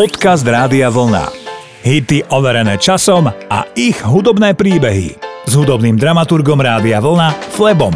Podcast Rádia Vlna. Hity overené časom a ich hudobné príbehy. S hudobným dramaturgom Rádia Vlna Flebom.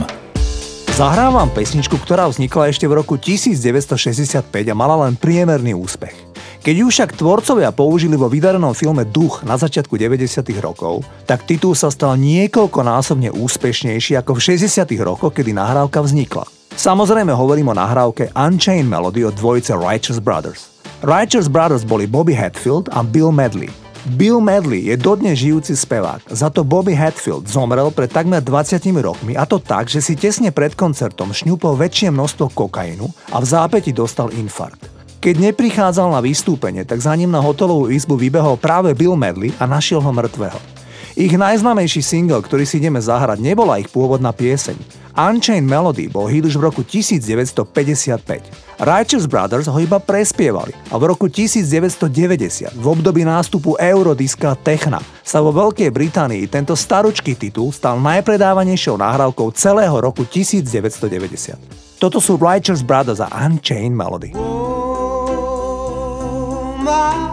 Zahrávam pesničku, ktorá vznikla ešte v roku 1965 a mala len priemerný úspech. Keď ju však tvorcovia použili vo vydarenom filme Duch na začiatku 90. rokov, tak titul sa stal niekoľkonásobne úspešnejší ako v 60. rokoch, kedy nahrávka vznikla. Samozrejme hovorím o nahrávke Unchained Melody od dvojice Righteous Brothers. Righteous Brothers boli Bobby Hatfield a Bill Medley. Bill Medley je dodnes žijúci spevák, za to Bobby Hatfield zomrel pred takmer 20 rokmi a to tak, že si tesne pred koncertom šňupol väčšie množstvo kokainu a v zápäti dostal infarkt. Keď neprichádzal na vystúpenie, tak za ním na hotelovú izbu vybehol práve Bill Medley a našiel ho mŕtvého. Ich najznámejší single, ktorý si ideme zahrať, nebola ich pôvodná pieseň. Unchained Melody bol hit už v roku 1955. Righteous Brothers ho iba prespievali a v roku 1990, v období nástupu Eurodiska Techna, sa vo Veľkej Británii tento staručký titul stal najpredávanejšou nahrávkou celého roku 1990. Toto sú Righteous Brothers a Unchained Melody. Oh, my.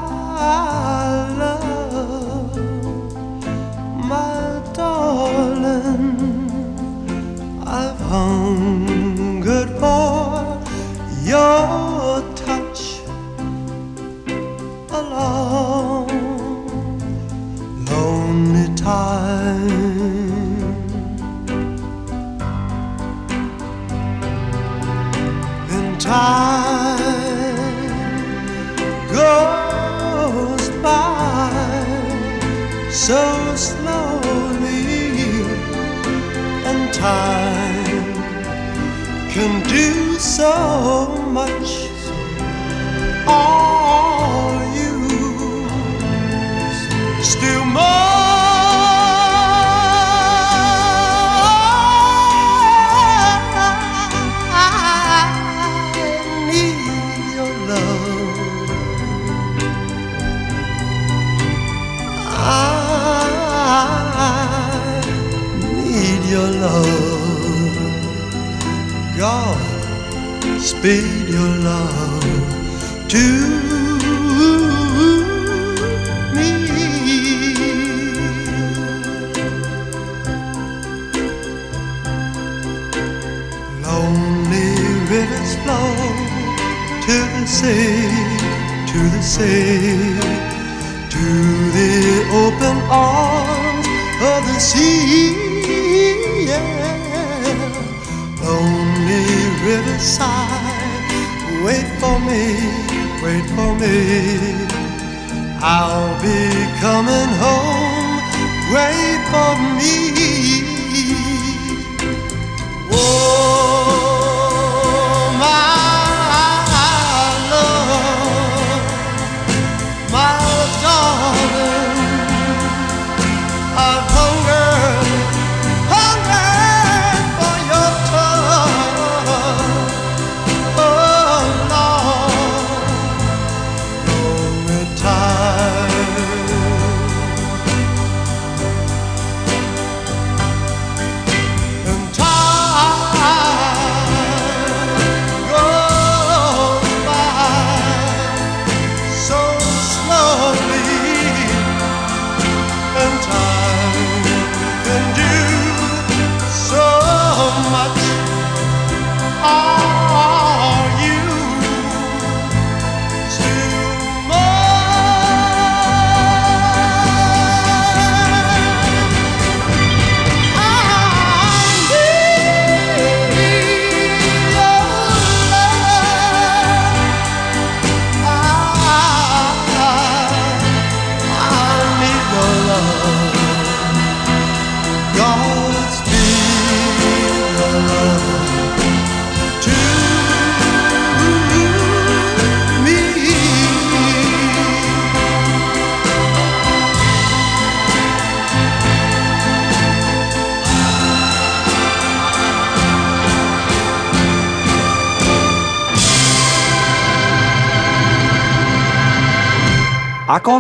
To the to the open arms of the sea. Yeah. Lonely riverside. Wait for me, wait for me. I'll be coming home. Wait for me.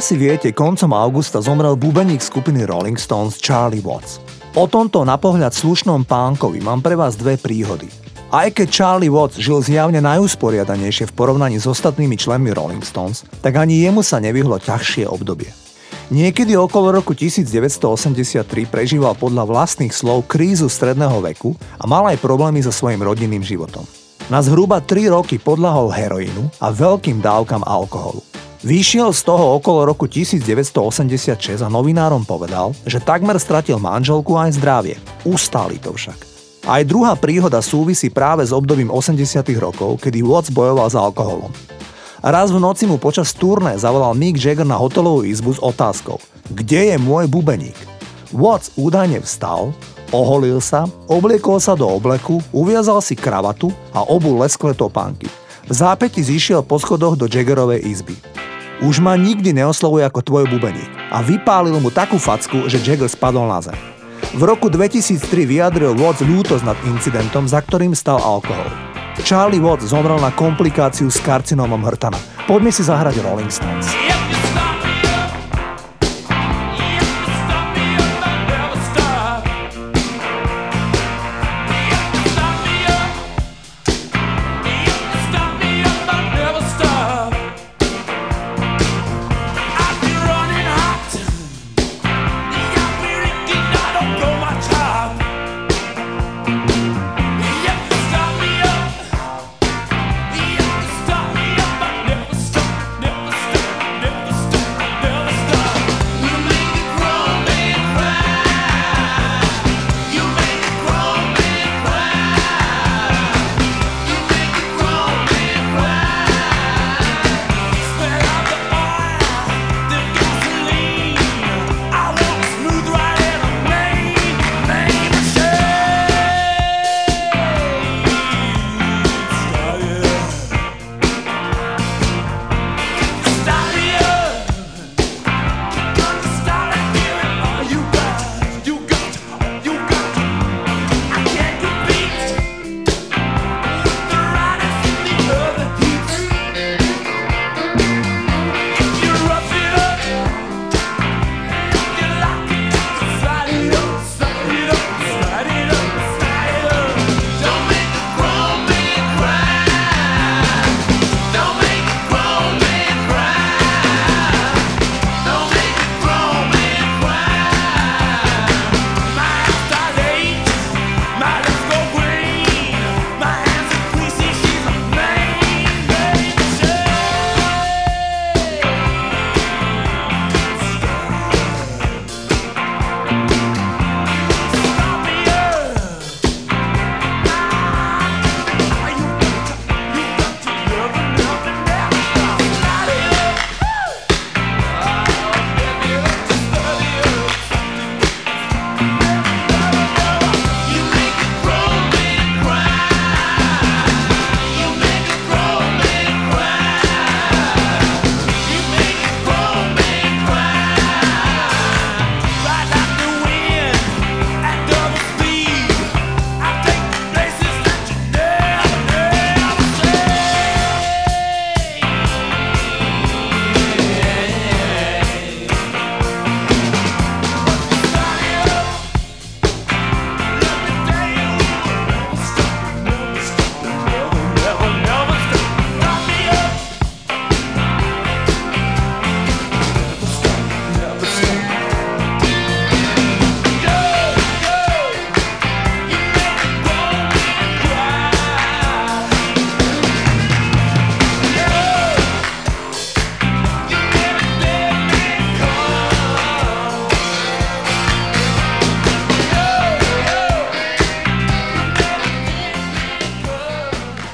Asi viete, koncom augusta zomrel bubeník skupiny Rolling Stones Charlie Watts. O tomto na pohľad slušnom pánkovi mám pre vás dve príhody. Aj keď Charlie Watts žil zjavne najúsporiadanejšie v porovnaní s ostatnými členmi Rolling Stones, tak ani jemu sa nevyhlo ťažšie obdobie. Niekedy okolo roku 1983 prežíval podľa vlastných slov krízu stredného veku a mal aj problémy so svojím rodinným životom. Na zhruba 3 roky podľahol heroínu a veľkým dávkam alkoholu. Vyšiel z toho okolo roku 1986 a novinárom povedal, že takmer stratil manželku aj zdravie. Ustáli to však. Aj druhá príhoda súvisí práve s obdobím 80 rokov, kedy Watts bojoval s alkoholom. Raz v noci mu počas turné zavolal Mick Jagger na hotelovú izbu s otázkou Kde je môj bubeník? Watts údajne vstal, oholil sa, obliekol sa do obleku, uviazal si kravatu a obul lesklé topánky. V zápäti zišiel po schodoch do Jaggerovej izby. Už ma nikdy neoslovuje ako tvoj bubeník a vypálil mu takú facku, že Jagger spadol na zem. V roku 2003 vyjadril Watts ľútosť nad incidentom, za ktorým stal alkohol. Charlie Watts zomrel na komplikáciu s karcinómom hrtana. Poďme si zahrať Rolling Stones.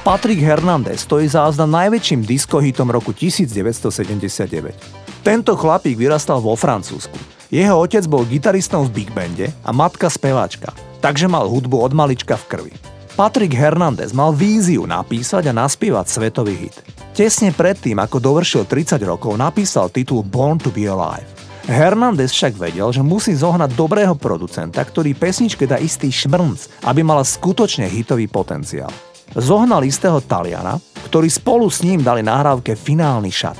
Patrick Hernandez stojí zázna najväčším diskohitom roku 1979. Tento chlapík vyrastal vo Francúzsku. Jeho otec bol gitaristom v big bande a matka speváčka, takže mal hudbu od malička v krvi. Patrick Hernandez mal víziu napísať a naspievať svetový hit. Tesne predtým, ako dovršil 30 rokov, napísal titul Born to be Alive. Hernandez však vedel, že musí zohnať dobrého producenta, ktorý pesničke dá istý šmrnc, aby mala skutočne hitový potenciál zohnal istého Taliana, ktorý spolu s ním dali nahrávke finálny šat.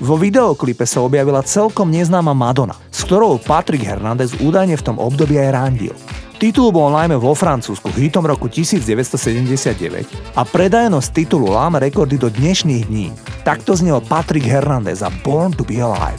Vo videoklipe sa objavila celkom neznáma Madonna, s ktorou Patrick Hernandez údajne v tom období aj randil. Titul bol najmä vo Francúzsku hitom roku 1979 a predajnosť titulu láme rekordy do dnešných dní. Takto znel Patrick Hernandez a Born to be Alive.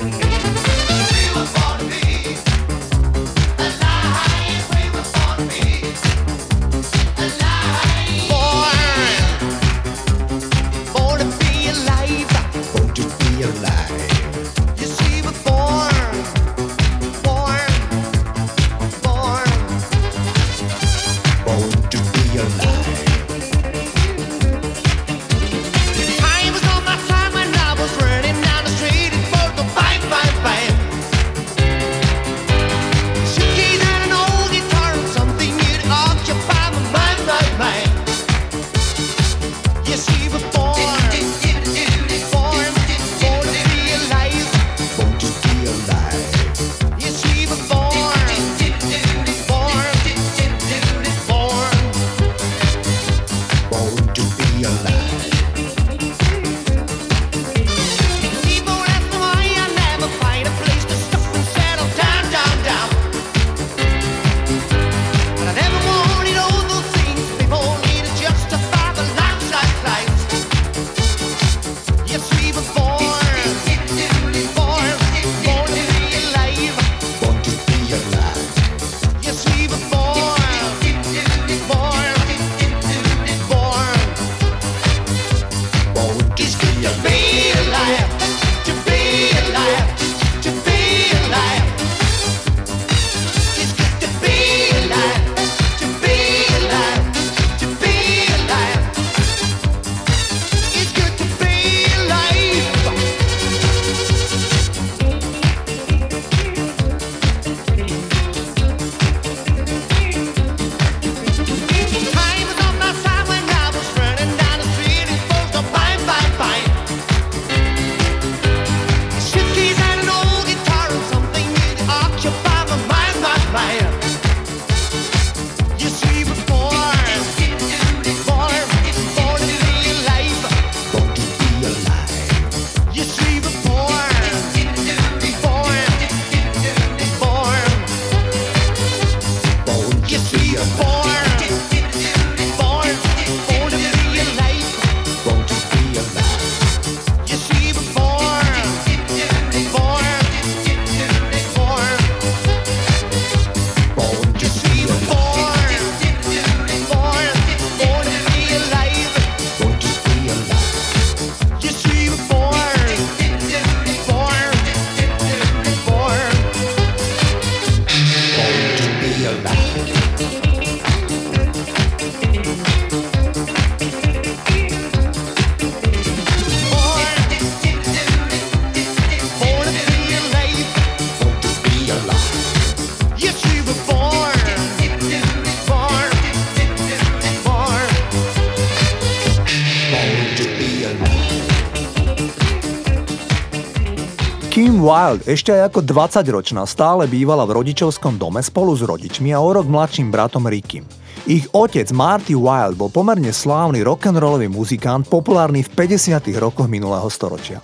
Wild ešte aj ako 20-ročná stále bývala v rodičovskom dome spolu s rodičmi a o rok mladším bratom Rickym. Ich otec Marty Wild bol pomerne slávny rock'n'rollový muzikant, populárny v 50. rokoch minulého storočia.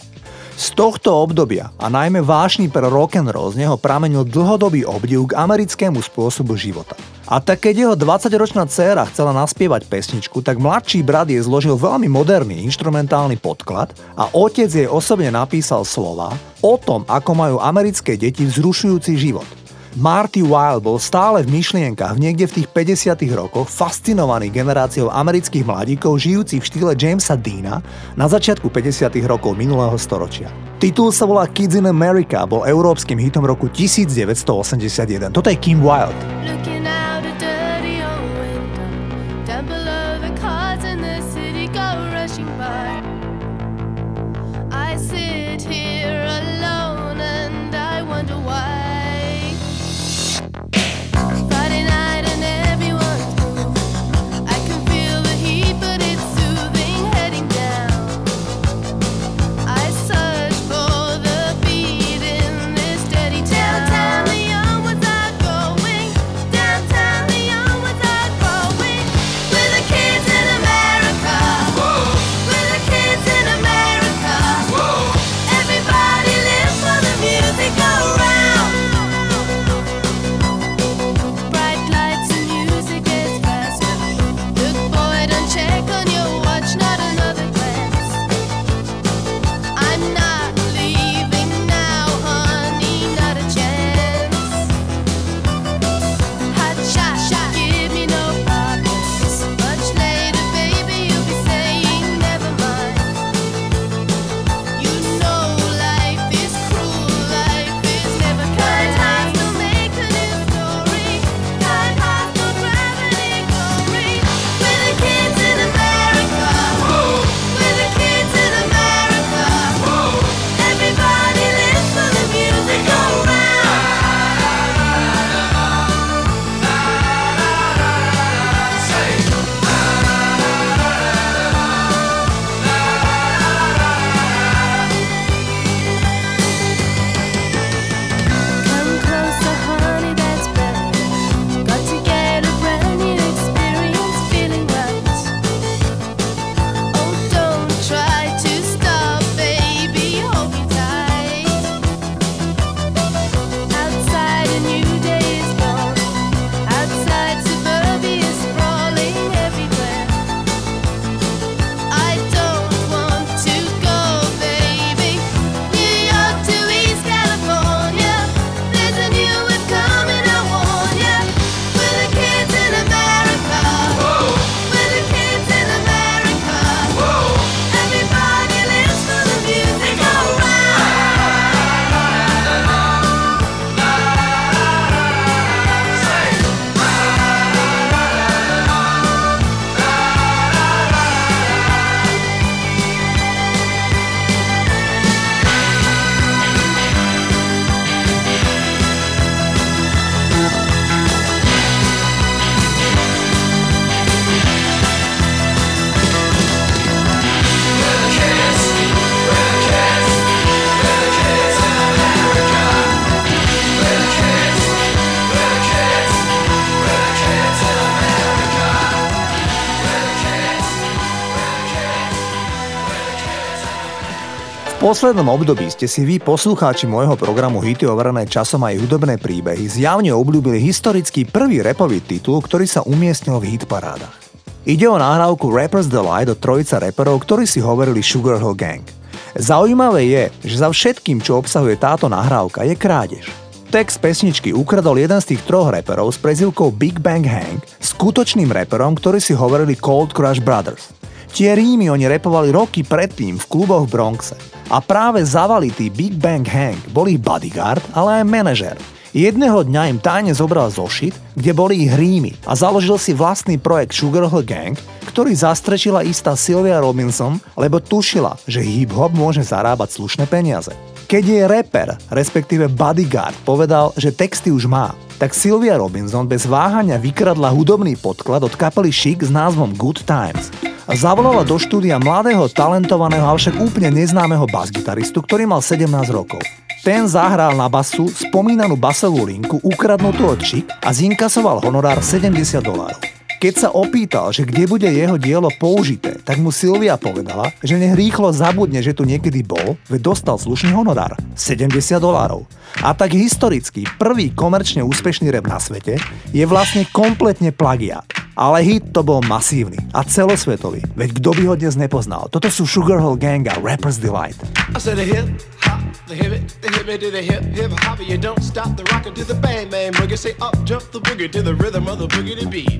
Z tohto obdobia a najmä vášny pre rock'n'roll z neho pramenil dlhodobý obdiv k americkému spôsobu života. A tak keď jeho 20-ročná dcéra chcela naspievať pesničku, tak mladší brat jej zložil veľmi moderný instrumentálny podklad a otec jej osobne napísal slova o tom, ako majú americké deti vzrušujúci život. Marty Wild bol stále v myšlienkach niekde v tých 50 rokoch fascinovaný generáciou amerických mladíkov žijúcich v štýle Jamesa Deana na začiatku 50 rokov minulého storočia. Titul sa volá Kids in America bol európskym hitom roku 1981. Toto je Kim Wilde. Poslednom období ste si vy, poslucháči môjho programu Hity overené časom aj hudobné príbehy, zjavne obľúbili historický prvý repový titul, ktorý sa umiestnil v hitparádach. Ide o nahrávku Rappers Delight od trojica reperov, ktorí si hovorili Sugar Hill Gang. Zaujímavé je, že za všetkým, čo obsahuje táto nahrávka, je krádež. Text pesničky ukradol jeden z tých troch reperov s prezivkou Big Bang Hank, skutočným reperom, ktorí si hovorili Cold Crush Brothers. Tie rímy oni repovali roky predtým v kluboch v Bronxe. A práve zavalitý Big Bang Hank bol ich bodyguard, ale aj manažer. Jedného dňa im tajne zobral zošit, kde boli ich rímy a založil si vlastný projekt Sugar Hill Gang, ktorý zastrečila istá Sylvia Robinson, lebo tušila, že hip-hop môže zarábať slušné peniaze. Keď jej rapper, respektíve bodyguard, povedal, že texty už má, tak Sylvia Robinson bez váhania vykradla hudobný podklad od kapely Chic s názvom Good Times zavolala do štúdia mladého, talentovaného, avšak úplne neznámeho basgitaristu, ktorý mal 17 rokov. Ten zahral na basu spomínanú basovú linku ukradnutú od Chic a zinkasoval honorár 70 dolárov. Keď sa opýtal, že kde bude jeho dielo použité, tak mu Silvia povedala, že nech rýchlo zabudne, že tu niekedy bol, veď dostal slušný honorár 70 dolárov. A tak historicky prvý komerčne úspešný rap na svete je vlastne kompletne plagiat. Ale hit to bol masívny a celosvetový, veď kto by ho dnes nepoznal. Toto sú Sugar Hill Gang a Rapper's Delight. The hip the hip to the hip, hip hop, you don't stop the rockin' to the bang bang boogie. Say up, jump the boogie to the rhythm of the boogie to beat.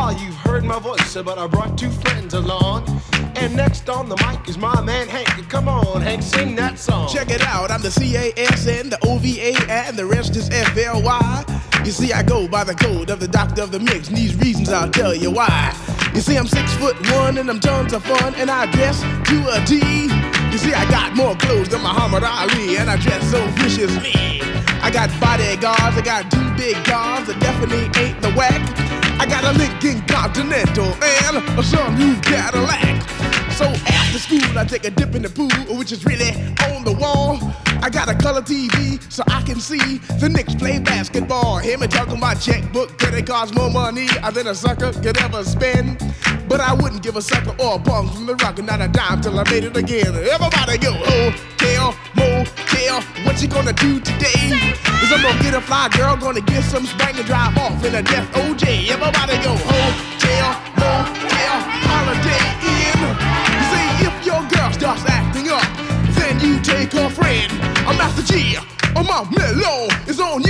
far you've heard my voice, but I brought two friends along. And next on the mic is my man Hank. Come on, Hank, sing that song. Check it out, I'm the C-A-S-N, the O-V-A, and the rest is F-L-Y. You see, I go by the code of the doctor of the mix, and these reasons I'll tell you why. You see, I'm six foot one, and I'm tons of fun, and I dress to a T. You see, I got more clothes than Muhammad Ali, and I dress so viciously. I got bodyguards, I got two big guns that definitely ain't the whack. I got a Lincoln Continental and a sunroof Cadillac. So after school, I take a dip in the pool, which is really on the wall. I got a color TV so I can see the Knicks play basketball. Him and talking my checkbook, credit it cost more money than a sucker could ever spend? But I wouldn't give a sucker or a bum from the rock, and not a dime till I made it again. Everybody go, oh, hotel, motel, what you gonna do today? Is I'm gonna get a fly girl, gonna get some spank and drive off in a death OJ. Everybody go, hotel, motel, holiday in. See if your girl starts acting up, then you take her friend. I'm Master G. Oh, my mellow is on you,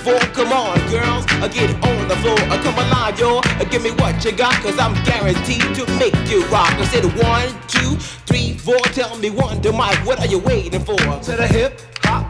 four. Come on, girls, I get on the floor. I come alive, yo. And uh, give me what you got, cause I'm guaranteed to make you rock. I said one, two, three, four. Tell me one to Mike, what are you waiting for? To the hip hop,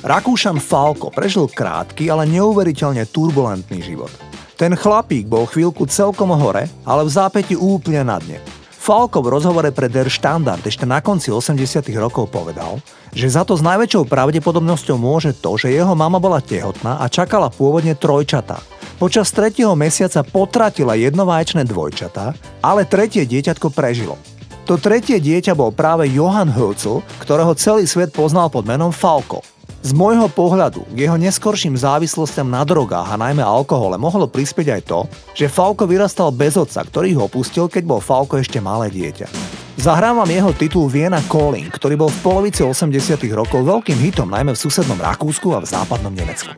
Rakúšan Falko prežil krátky, ale neuveriteľne turbulentný život. Ten chlapík bol chvíľku celkom hore, ale v zápäti úplne na dne. Falko v rozhovore pre Der Standard ešte na konci 80 rokov povedal, že za to s najväčšou pravdepodobnosťou môže to, že jeho mama bola tehotná a čakala pôvodne trojčatá. Počas tretieho mesiaca potratila jednovaječné dvojčatá, ale tretie dieťatko prežilo. To tretie dieťa bol práve Johann Hölzel, ktorého celý svet poznal pod menom Falko. Z môjho pohľadu k jeho neskorším závislostiam na drogách a najmä alkohole mohlo prispieť aj to, že Falko vyrastal bez otca, ktorý ho opustil, keď bol Falko ešte malé dieťa. Zahrám vám jeho titul Vienna Calling, ktorý bol v polovici 80 rokov veľkým hitom najmä v susednom Rakúsku a v západnom Nemecku.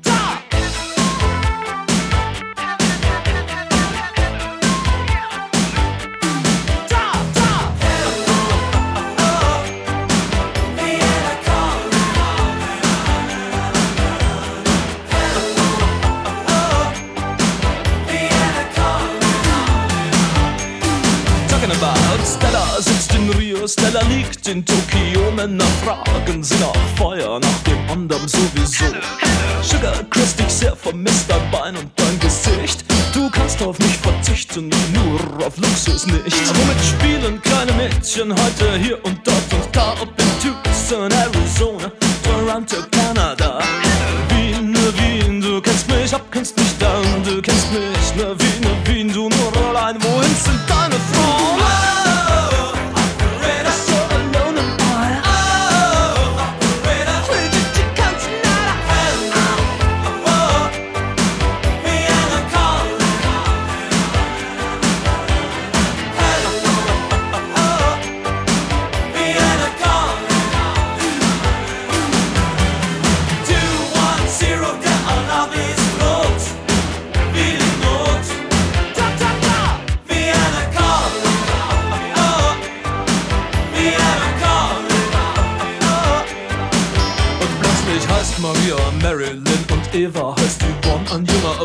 Stella liegt in Tokio, Männer fragen sie nach Feuer, nach dem anderen sowieso. Sugar küsst dich sehr vermisst dein Bein und dein Gesicht. Du kannst auf mich verzichten, nur auf Luxus nicht. Womit spielen kleine Mädchen heute hier und dort und da? Ob in Tucson, Arizona, Toronto, Kanada.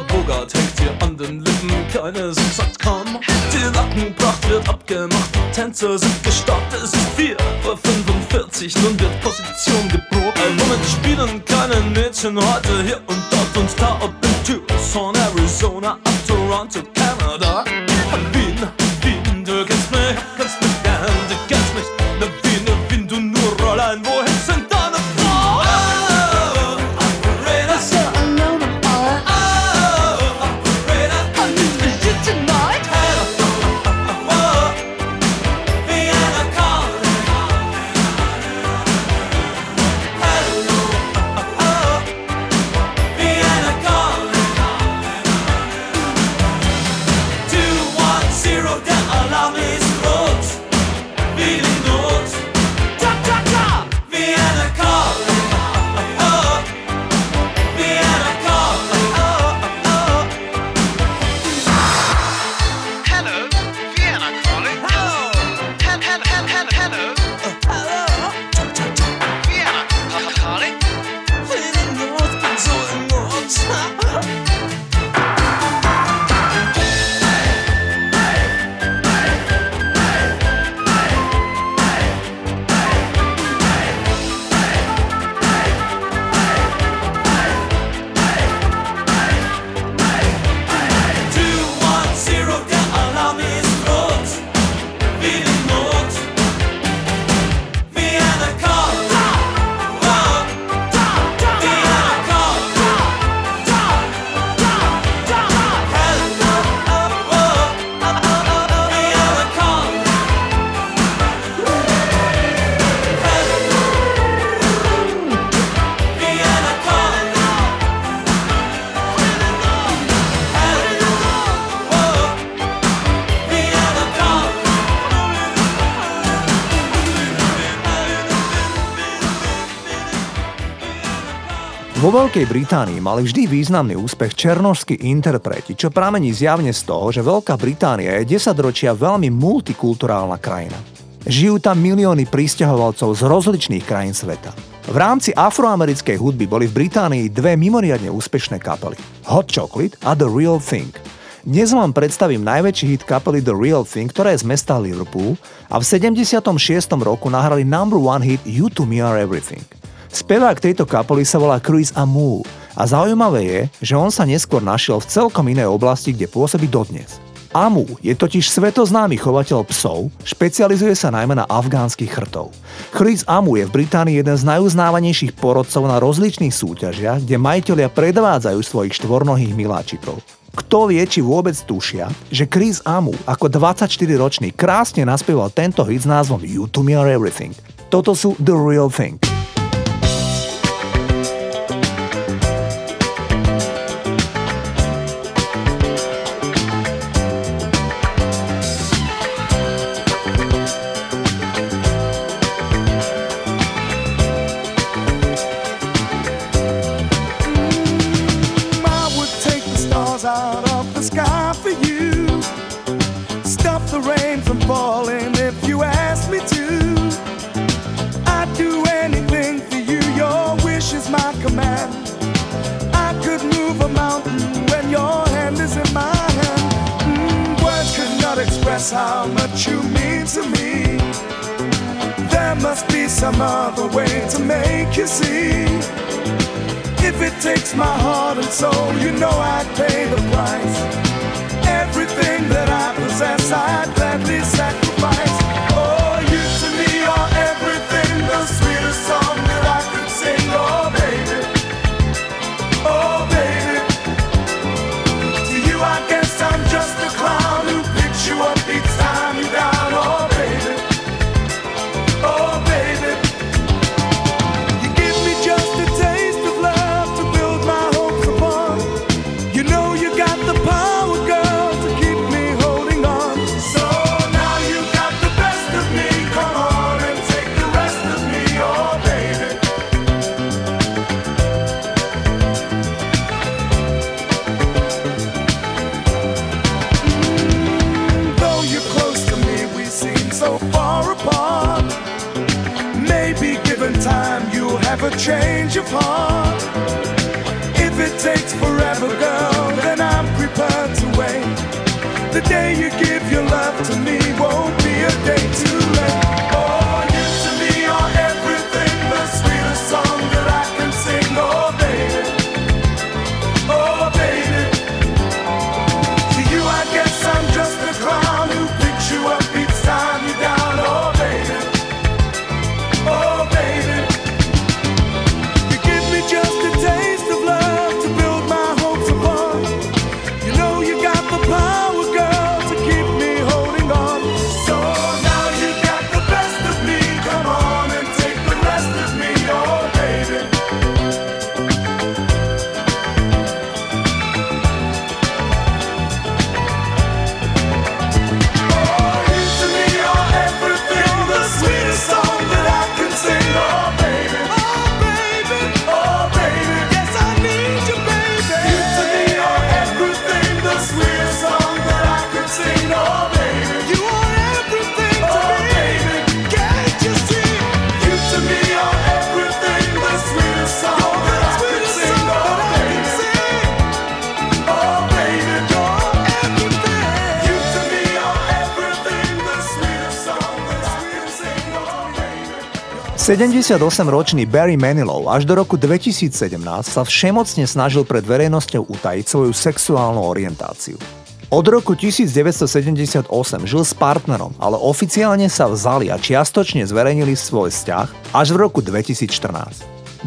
Bogart hängt dir an den Lippen, keine Sucht sagt komm. Die Lackenpracht wird abgemacht, Tänzer sind gestartet, es ist 4 Uhr 45, nun wird Position geprobt. Womit spielen kleine Mädchen heute hier und dort und da, ob in Tucson, Arizona, ab Toronto, Kanada. Veľkej Británii mali vždy významný úspech černožskí interpreti, čo pramení zjavne z toho, že Veľká Británia je 10 ročia veľmi multikulturálna krajina. Žijú tam milióny pristahovalcov z rozličných krajín sveta. V rámci afroamerickej hudby boli v Británii dve mimoriadne úspešné kapely. Hot Chocolate a The Real Thing. Dnes vám predstavím najväčší hit kapely The Real Thing, ktorá je z mesta Liverpool a v 76. roku nahrali number one hit You To Me Are Everything. Spevák tejto kapely sa volá Chris Amu a zaujímavé je, že on sa neskôr našiel v celkom inej oblasti, kde pôsobí dodnes. Amu je totiž svetoznámy chovateľ psov, špecializuje sa najmä na afgánskych chrtov. Chris Amu je v Británii jeden z najuznávanejších porodcov na rozličných súťažiach, kde majiteľia predvádzajú svojich štvornohých miláčikov. Kto vie, či vôbec tušia, že Chris Amu ako 24-ročný krásne naspieval tento hit s názvom You To Me Are Everything. Toto sú The Real Thing. 78-ročný Barry Manilow až do roku 2017 sa všemocne snažil pred verejnosťou utajiť svoju sexuálnu orientáciu. Od roku 1978 žil s partnerom, ale oficiálne sa vzali a čiastočne zverejnili svoj vzťah až v roku 2014.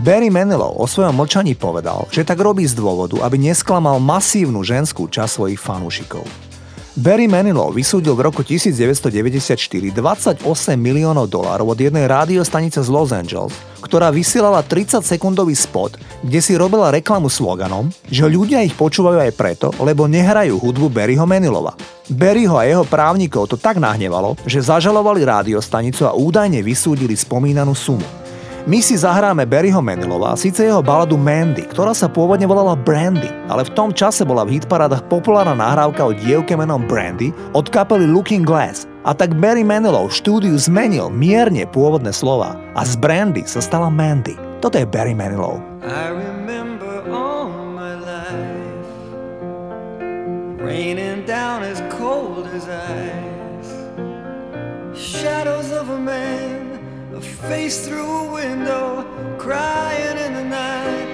Barry Manilow o svojom mlčaní povedal, že tak robí z dôvodu, aby nesklamal masívnu ženskú časť svojich fanúšikov. Barry Manilow vysúdil v roku 1994 28 miliónov dolárov od jednej rádiostanice z Los Angeles, ktorá vysielala 30-sekundový spot, kde si robila reklamu sloganom, že ľudia ich počúvajú aj preto, lebo nehrajú hudbu Barryho Manilowa. Barryho a jeho právnikov to tak nahnevalo, že zažalovali rádiostanicu a údajne vysúdili spomínanú sumu. My si zahráme Barryho Manilova, síce jeho baladu Mandy, ktorá sa pôvodne volala Brandy, ale v tom čase bola v hitparádach populárna nahrávka o dievke menom Brandy od kapely Looking Glass. A tak Barry Manilow v štúdiu zmenil mierne pôvodné slova a z Brandy sa stala Mandy. Toto je Barry Manilow. I remember all my life Raining down as cold as ice Shadows of a man face through a window, crying in the night.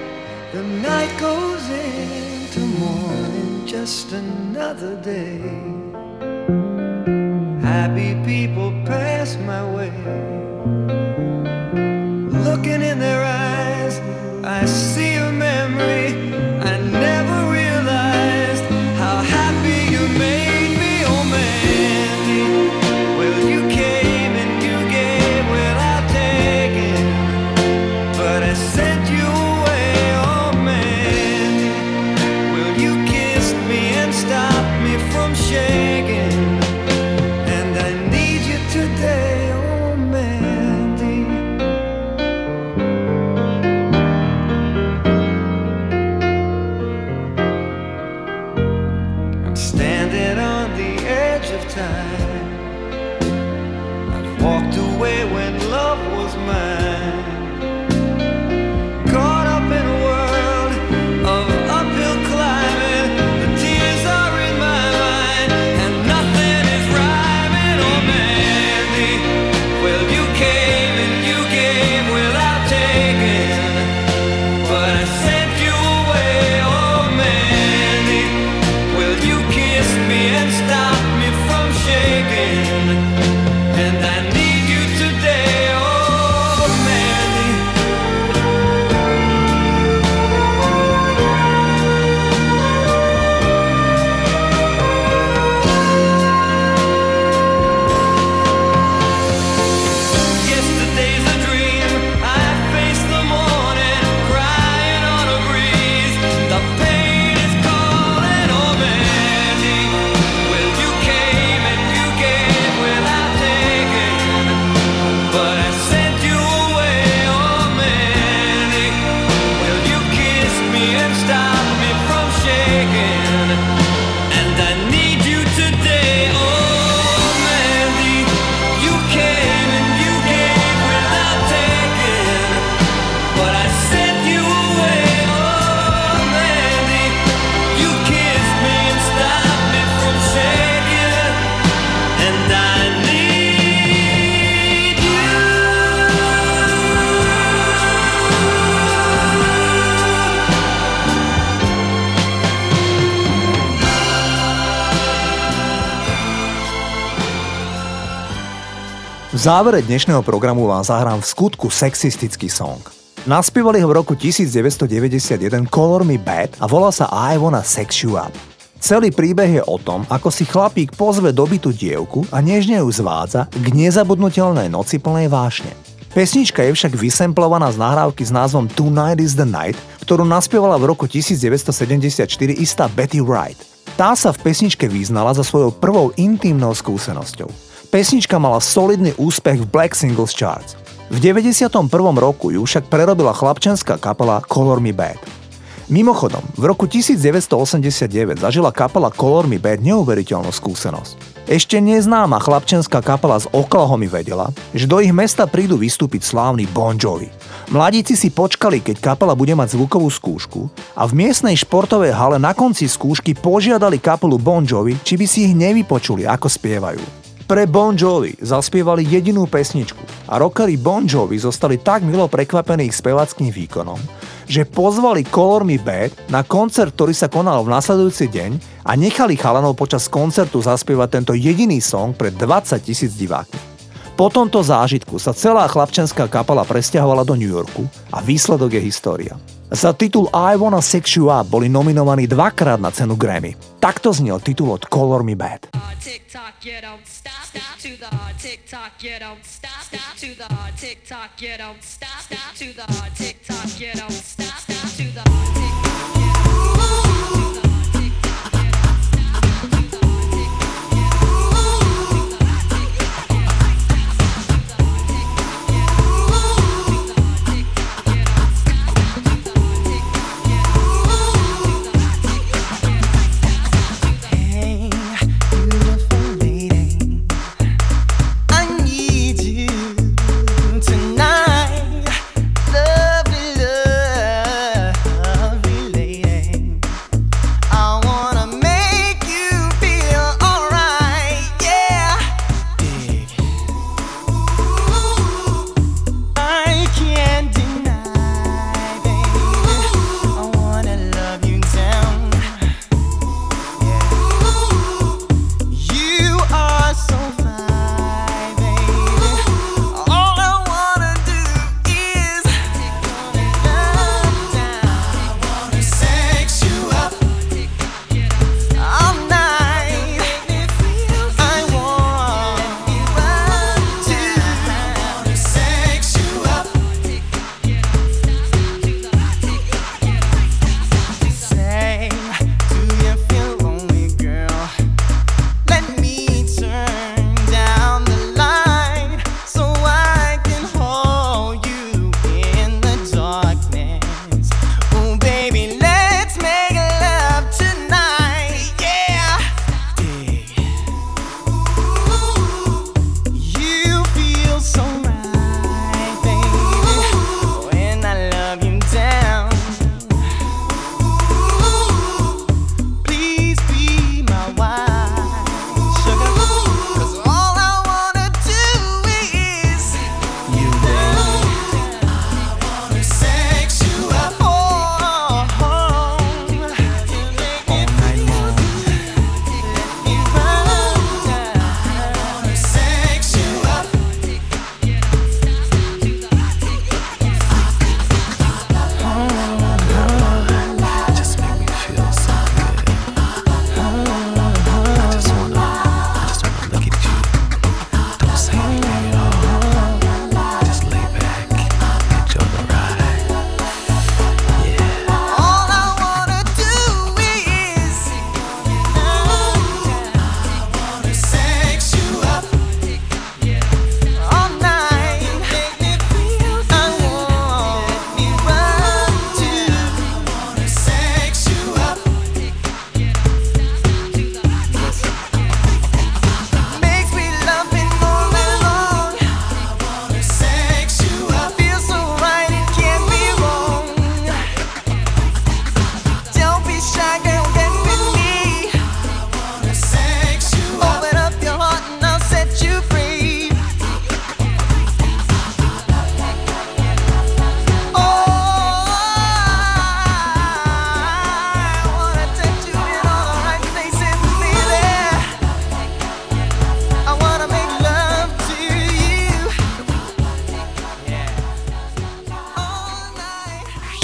The night goes into morning, just another day. Happy people pass my way. Závere dnešného programu vám zahrám v skutku sexistický song. Naspievali ho v roku 1991 Color Me Bad a volá sa I Wanna Sex You Up. Celý príbeh je o tom, ako si chlapík pozve dobytú dievku a nežne ju zvádza k nezabudnutelnej noci plnej vášne. Pesnička je však vysemplovaná z nahrávky s názvom Tonight is the Night, ktorú naspievala v roku 1974 istá Betty Wright. Tá sa v pesničke vyznala za svojou prvou intimnou skúsenosťou. Pesnička mala solidný úspech v Black Singles Charts. V 91. roku ju však prerobila chlapčenská kapela Color Me Bad. Mimochodom, v roku 1989 zažila kapela Color Me Bad neuveriteľnú skúsenosť. Ešte neznáma chlapčenská kapela z Oklahomy vedela, že do ich mesta prídu vystúpiť slávny Bon Jovi. Mladíci si počkali, keď kapela bude mať zvukovú skúšku a v miestnej športovej hale na konci skúšky požiadali kapelu Bon Jovi, či by si ich nevypočuli, ako spievajú. Pre Bon Jovi zaspievali jedinú pesničku a rockeri Bon Jovi zostali tak milo prekvapení ich spevackým výkonom, že pozvali Color Me Bad na koncert, ktorý sa konal v nasledujúci deň a nechali chalanov počas koncertu zaspievať tento jediný song pred 20 tisíc divákmi. Po tomto zážitku sa celá chlapčenská kapela presťahovala do New Yorku a výsledok je história. Za titul I Wanna Sex You Up boli nominovaní dvakrát na cenu Grammy. Takto znel titul od Color Me Bad. You don't stop, to the tick tock, you don't stop, stop to the tick tock, you don't stop, stop to the tick tock, you don't stop, stop to the tick tock.